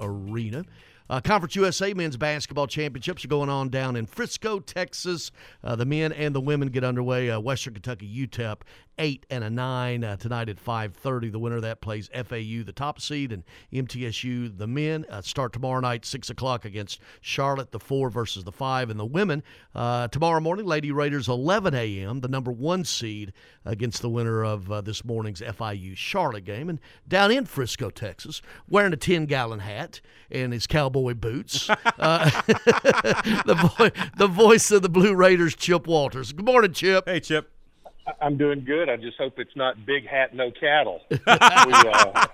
Arena. Uh, Conference USA men's basketball championships are going on down in Frisco, Texas. Uh, the men and the women get underway. Uh, Western Kentucky UTEP eight and a nine uh, tonight at 5:30. The winner of that plays FAU, the top seed, and MTSU, the men. Uh, start tomorrow night, six o'clock against Charlotte, the four versus the five, and the women uh, tomorrow morning. Lady Raiders 11 a.m. The number one seed against the winner of this morning's FIU Charlotte game, and down in Frisco, Texas, wearing a 10 gallon hat and his cowboy boots. Uh, the, the voice of the Blue Raiders, Chip Walters. Good morning, Chip. Hey, Chip. I'm doing good. I just hope it's not big hat, no cattle. we, uh,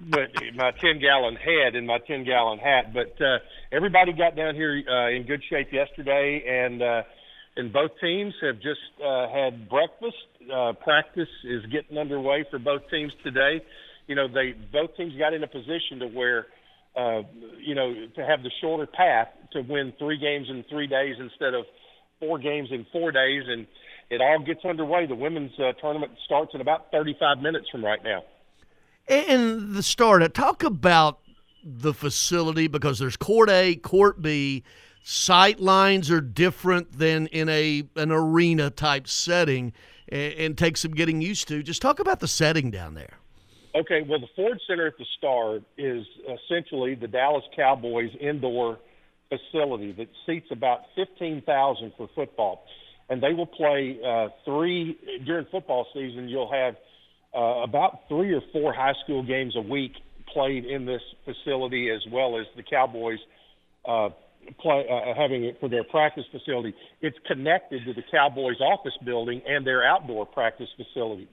but my 10 gallon head and my 10 gallon hat. But uh, everybody got down here uh, in good shape yesterday, and uh, and both teams have just uh, had breakfast. Uh, practice is getting underway for both teams today. You know, they both teams got in a position to where, uh, you know, to have the shorter path to win three games in three days instead of four games in four days, and it all gets underway. The women's uh, tournament starts in about 35 minutes from right now. And the start, talk about the facility because there's court A, court B. Sight lines are different than in a an arena type setting, and, and take some getting used to. Just talk about the setting down there. Okay, well, the Ford Center at the Star is essentially the Dallas Cowboys indoor facility that seats about 15,000 for football and they will play uh, three during football season. You'll have uh, about three or four high school games a week played in this facility, as well as the Cowboys uh, play uh, having it for their practice facility. It's connected to the Cowboys office building and their outdoor practice facility.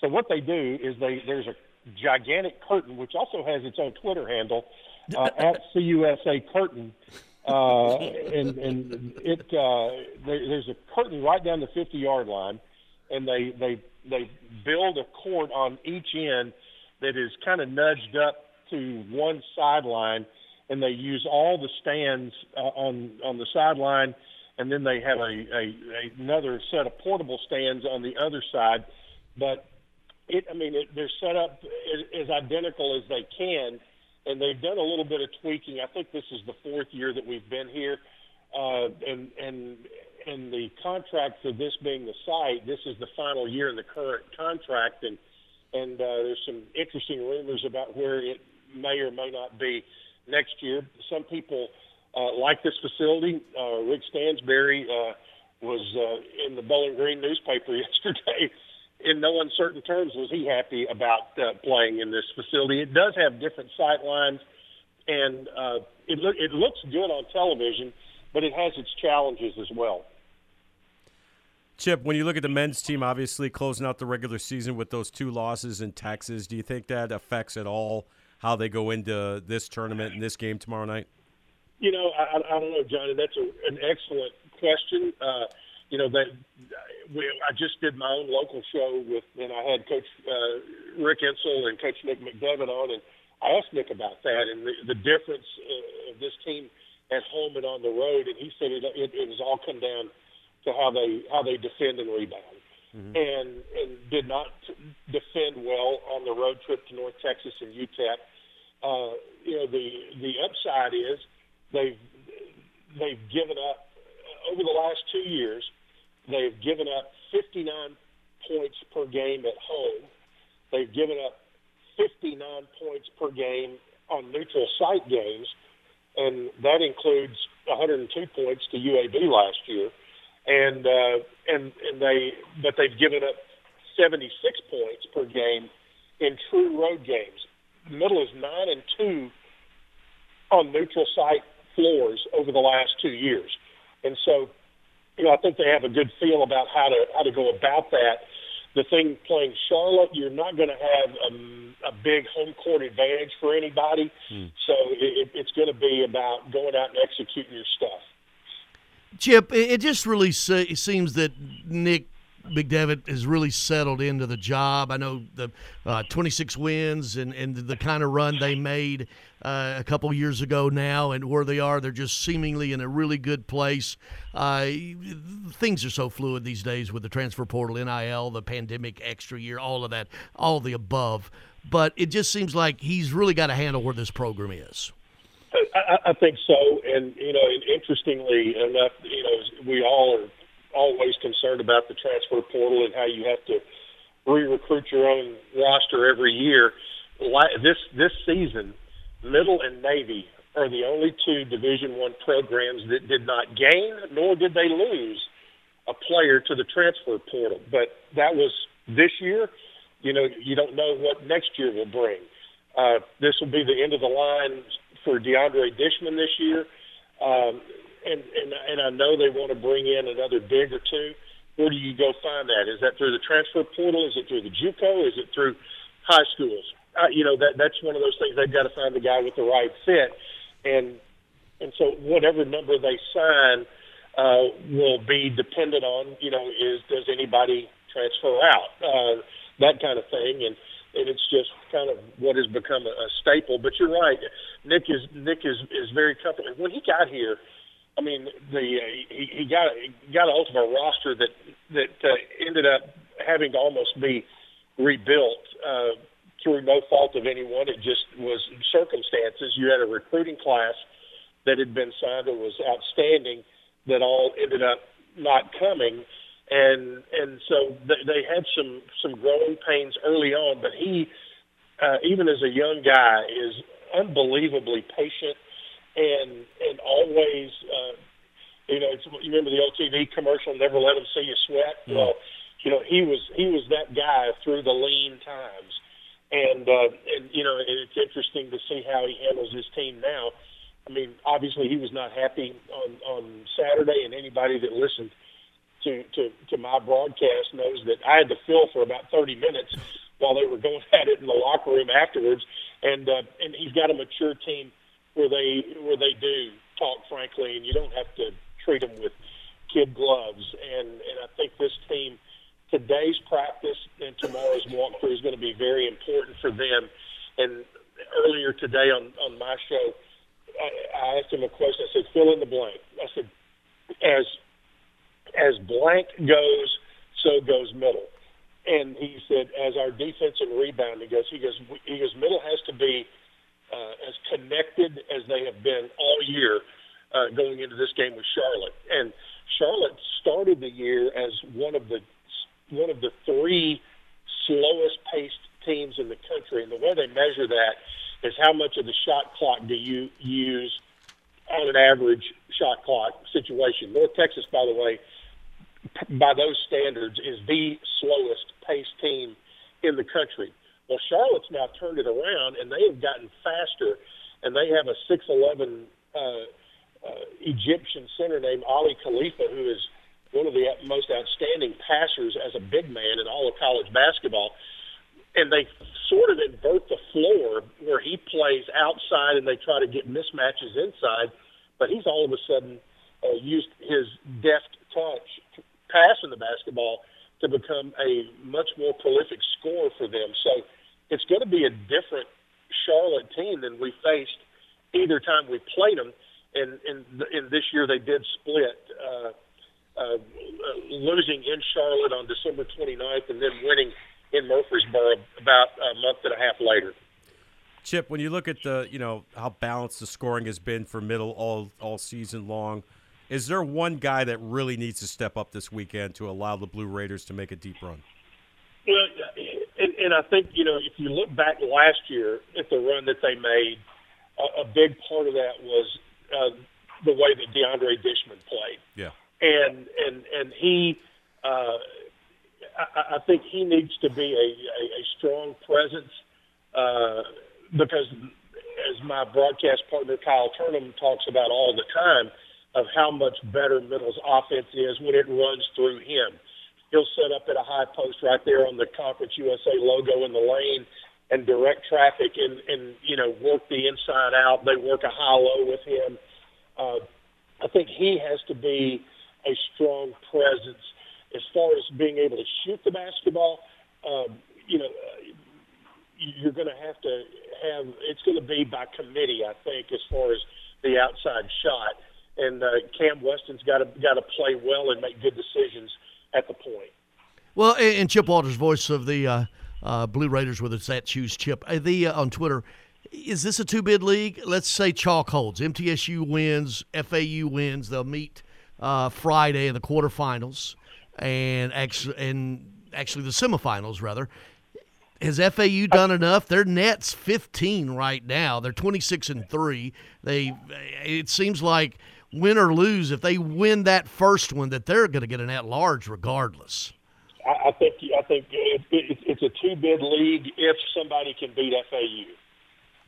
So what they do is they there's a gigantic curtain, which also has its own Twitter handle uh, at CUSA Curtain. Uh, and and it uh, there, there's a curtain right down the 50 yard line, and they they they build a court on each end that is kind of nudged up to one sideline, and they use all the stands uh, on on the sideline, and then they have a, a, a another set of portable stands on the other side, but it I mean it, they're set up as, as identical as they can and they've done a little bit of tweaking. I think this is the fourth year that we've been here, uh, and and and the contract for this being the site, this is the final year in the current contract, and and uh, there's some interesting rumors about where it may or may not be next year. Some people uh, like this facility. Uh, Rick Stansbury uh, was uh, in the Bowling Green newspaper yesterday in no uncertain terms was he happy about uh, playing in this facility. It does have different sight lines, and uh, it, lo- it looks good on television, but it has its challenges as well. Chip, when you look at the men's team, obviously closing out the regular season with those two losses in Texas, do you think that affects at all how they go into this tournament and this game tomorrow night? You know, I, I don't know, Johnny. That's a, an excellent question. Uh, you know that we, I just did my own local show with, and I had Coach uh, Rick Insell and Coach Nick McDevitt on, and I asked Nick about that and the, the difference uh, of this team at home and on the road, and he said it, it, it has all come down to how they how they defend and rebound, mm-hmm. and and did not defend well on the road trip to North Texas and UTEP. Uh, you know the the upside is they've they've given up over the last two years They've given up 59 points per game at home. They've given up 59 points per game on neutral site games, and that includes 102 points to UAB last year. And uh, and and they but they've given up 76 points per game in true road games. The middle is nine and two on neutral site floors over the last two years, and so you know, I think they have a good feel about how to how to go about that. The thing playing Charlotte, you're not going to have a, a big home court advantage for anybody, hmm. so it, it's going to be about going out and executing your stuff. Chip, it just really se- seems that Nick McDevitt has really settled into the job. I know the uh, 26 wins and, and the kind of run they made uh, a couple years ago now, and where they are, they're just seemingly in a really good place. Uh, things are so fluid these days with the transfer portal, NIL, the pandemic extra year, all of that, all the above. but it just seems like he's really got a handle where this program is. I, I think so, and you know, and interestingly enough, you know, we all are always concerned about the transfer portal and how you have to re-recruit your own roster every year. This this season, Middle and Navy are the only two Division One programs that did not gain nor did they lose a player to the transfer portal. But that was this year. You know, you don't know what next year will bring. Uh, this will be the end of the line for DeAndre Dishman this year, um, and and and I know they want to bring in another big or two. Where do you go find that? Is that through the transfer portal? Is it through the JUCO? Is it through high schools? Uh, you know that that's one of those things they've got to find the guy with the right fit, and and so whatever number they sign uh, will be dependent on you know is does anybody transfer out uh, that kind of thing and and it's just kind of what has become a, a staple. But you're right, Nick is Nick is is very comfortable. When he got here, I mean, the uh, he, he got he got a ultimate roster that that uh, ended up having to almost be rebuilt uh, through no fault of anyone. It just was circumstances. You had a recruiting class that had been signed that was outstanding that all ended up not coming and and so they, they had some some growing pains early on. But he, uh, even as a young guy, is unbelievably patient and and always. Uh, you know, it's, you remember the old TV commercial, "Never let them see you sweat." Mm. Well, you know, he was he was that guy through the lean times, and uh, and you know, it's interesting to see how he handles his team now. I mean, obviously, he was not happy on on Saturday, and anybody that listened to, to, to my broadcast knows that I had to fill for about 30 minutes while they were going at it in the locker room afterwards. And uh, and he's got a mature team where they where they do talk frankly, and you don't have to treat them with kid gloves. And and I think this team today's practice and tomorrow's walkthrough is going to be very important for them. And earlier today on on my show, I, I asked him a question. I said, "Fill in the blank." I said, "As as blank goes, so goes middle. And he said, as our defense and rebound, he goes, he goes, he goes, middle has to be uh, as connected as they have been all year uh, going into this game with Charlotte. And Charlotte started the year as one of the one of the three slowest paced teams in the country. And the way they measure that is how much of the shot clock do you use on an average shot clock situation. North Texas, by the way, by those standards, is the slowest paced team in the country. Well, Charlotte's now turned it around, and they have gotten faster, and they have a 6'11 uh, uh, Egyptian center named Aly Khalifa, who is one of the most outstanding passers as a big man in all of college basketball. And they sort of invert the floor where he plays outside and they try to get mismatches inside, but he's all of a sudden uh, used his deft touch passing the basketball to become a much more prolific scorer for them. So it's going to be a different Charlotte team than we faced either time we played them. And, and this year they did split, uh, uh, losing in Charlotte on December 29th and then winning in Murfreesboro about a month and a half later. Chip, when you look at the, you know, how balanced the scoring has been for middle all all season long – is there one guy that really needs to step up this weekend to allow the Blue Raiders to make a deep run? And I think you know if you look back last year at the run that they made, a, a big part of that was uh, the way that DeAndre Dishman played. Yeah, and and and he, uh, I, I think he needs to be a, a, a strong presence uh, because, as my broadcast partner Kyle Turnham talks about all the time of how much better Middle's offense is when it runs through him. He'll set up at a high post right there on the Conference USA logo in the lane and direct traffic and, and you know work the inside out. They work a high low with him. Uh, I think he has to be a strong presence as far as being able to shoot the basketball. Um, you know, you're going to have to have it's going to be by committee, I think, as far as the outside shot and uh, Cam Weston's got to got to play well and make good decisions at the point. Well, and Chip Walters, voice of the uh, uh, Blue Raiders, with it's that choose chip. Uh, the uh, on Twitter, is this a two bid league? Let's say chalk holds. MTSU wins, FAU wins. They'll meet uh, Friday in the quarterfinals, and actually, and actually the semifinals rather. Has FAU done enough? Their net's 15 right now. They're 26 and three. They. It seems like win or lose, if they win that first one, that they're going to get an at large regardless. I, I think I think it, it, it's a two bid league if somebody can beat FAU.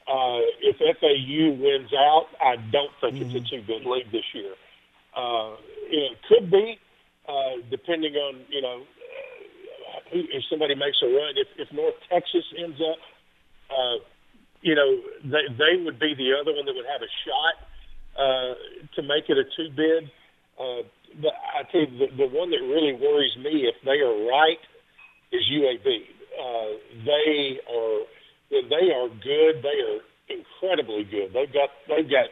Uh, if FAU wins out, I don't think mm-hmm. it's a two bid league this year. Uh, it could be, uh, depending on you know who, if somebody makes a run. If, if North Texas ends up, uh, you know, they they would be the other one that would have a shot uh, to make it a two bid. Uh, but I tell you, the, the one that really worries me, if they are right, is UAB. Uh, they are they are good. They are incredibly good. They've got they've got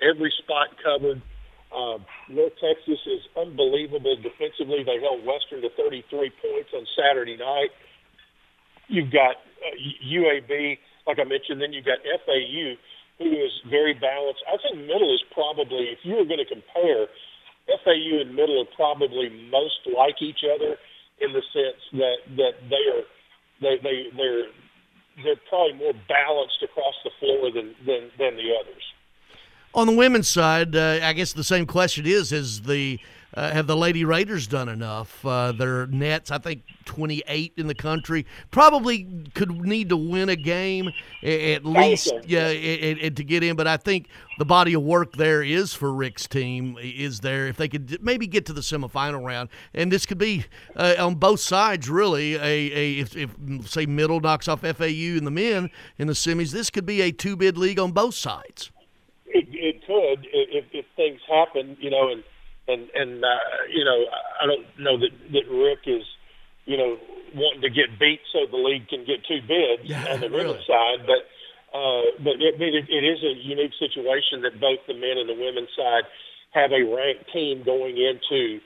every spot covered. Uh, North Texas is unbelievable defensively. They held Western to 33 points on Saturday night. You've got uh, UAB, like I mentioned. Then you've got FAU, who is very balanced. I think middle is probably, if you were going to compare, FAU and middle are probably most like each other in the sense that that they are they they they're they're probably more balanced across the floor than than than the others. On the women's side, uh, I guess the same question is: Is the uh, have the Lady Raiders done enough? Uh, their nets, I think, 28 in the country. Probably could need to win a game at least, yeah, it, it, to get in. But I think the body of work there is for Rick's team is there. If they could maybe get to the semifinal round, and this could be uh, on both sides, really. A, a if, if say middle knocks off FAU and the men in the semis, this could be a two bid league on both sides. It, it could if, if things happen, you know, and and and uh, you know I don't know that that Rick is you know wanting to get beat so the league can get two bids yeah, on the really. women's side, but uh, but it, it, it is a unique situation that both the men and the women's side have a ranked team going into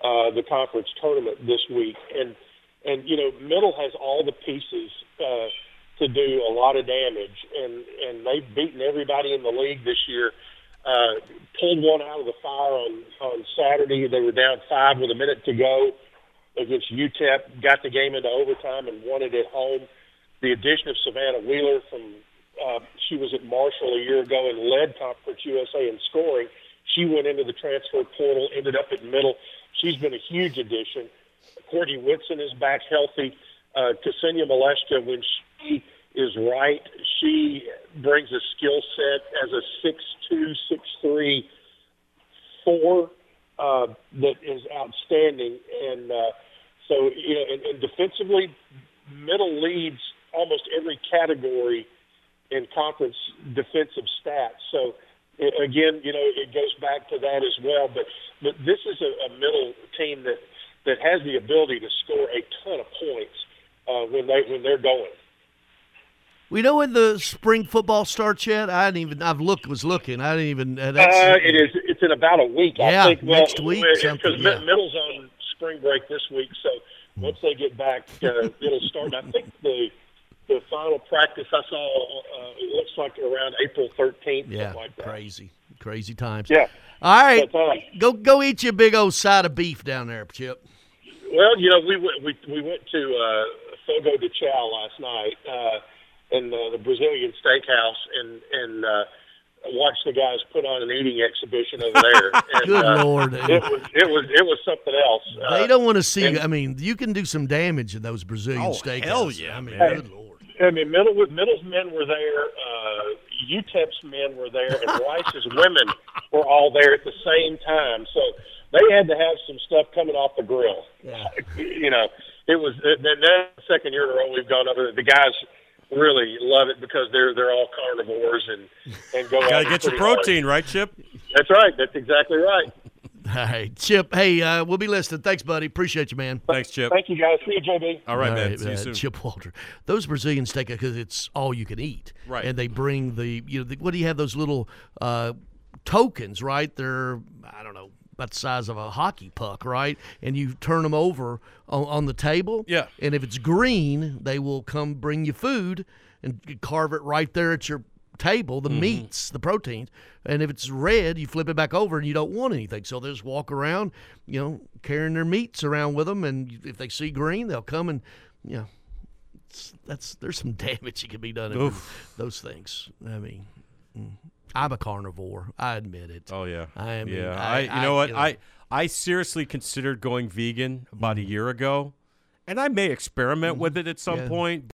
uh, the conference tournament this week, and and you know Middle has all the pieces. Uh, to do a lot of damage, and and they've beaten everybody in the league this year uh, pulled one out of the fire on, on Saturday. They were down five with a minute to go against UTEP, got the game into overtime and won it at home. The addition of Savannah Wheeler from uh, she was at Marshall a year ago and led Conference USA in scoring. She went into the transfer portal, ended up at middle. She's been a huge addition. Courtney Whitson is back healthy. Uh, Ksenia Malashka, when she is right. She brings a skill set as a six two, six three, four uh, that is outstanding. And uh, so, you know, and, and defensively, middle leads almost every category in conference defensive stats. So, again, you know, it goes back to that as well. But but this is a, a middle team that that has the ability to score a ton of points uh, when they when they're going. We know when the spring football starts yet. I didn't even. I've looked. Was looking. I didn't even. Uh, uh, it is. It's in about a week. Yeah, I think, well, next week. Because yeah. middle's on spring break this week, so once they get back, uh, it'll start. I think the the final practice I saw uh, it looks like around April 13th. Yeah, like crazy, crazy times. Yeah. All right, go go eat your big old side of beef down there, Chip. Well, you know, we went we we went to uh, Fogo de Chao last night. Uh, in the, the Brazilian steakhouse and and uh, watch the guys put on an eating exhibition over there. And, Good uh, lord! It was it was it was something else. They uh, don't want to see. and- I mean, you can do some damage in those Brazilian Oh, steakhouses. hell yeah, I mean, man. good lord. I mean, middle middle's men were there. Uh, UTEP's men were there, and Rice's women were all there at the same time. So they had to have some stuff coming off the grill. Yeah. You know, it was then that second year in a row we've gone over. The guys really love it because they're they're all carnivores and and go. Gotta get your pretty hard. protein, right, Chip? That's right. That's exactly right. All right, Chip. Hey, uh, we'll be listening. Thanks, buddy. Appreciate you, man. Thanks, Chip. Thank you, guys. See you, JB. All right, All man. right, See you soon. Chip Walter. Those Brazilian steak because it's all you can eat. Right. And they bring the you know the, what do you have those little uh, tokens right? They're I don't know about the size of a hockey puck, right? And you turn them over on, on the table. Yeah. And if it's green, they will come bring you food and carve it right there at your table, the meats, the proteins. And if it's red, you flip it back over and you don't want anything. So they just walk around, you know, carrying their meats around with them. And if they see green, they'll come and, you know, that's there's some damage that can be done in those things. I mean, mm. I'm a carnivore. I admit it. Oh yeah, I mean, yeah. I- I, you I- know what? you know. I I seriously considered going vegan about a year ago, and I may experiment with it at some Mm-hmm. Yeah. point.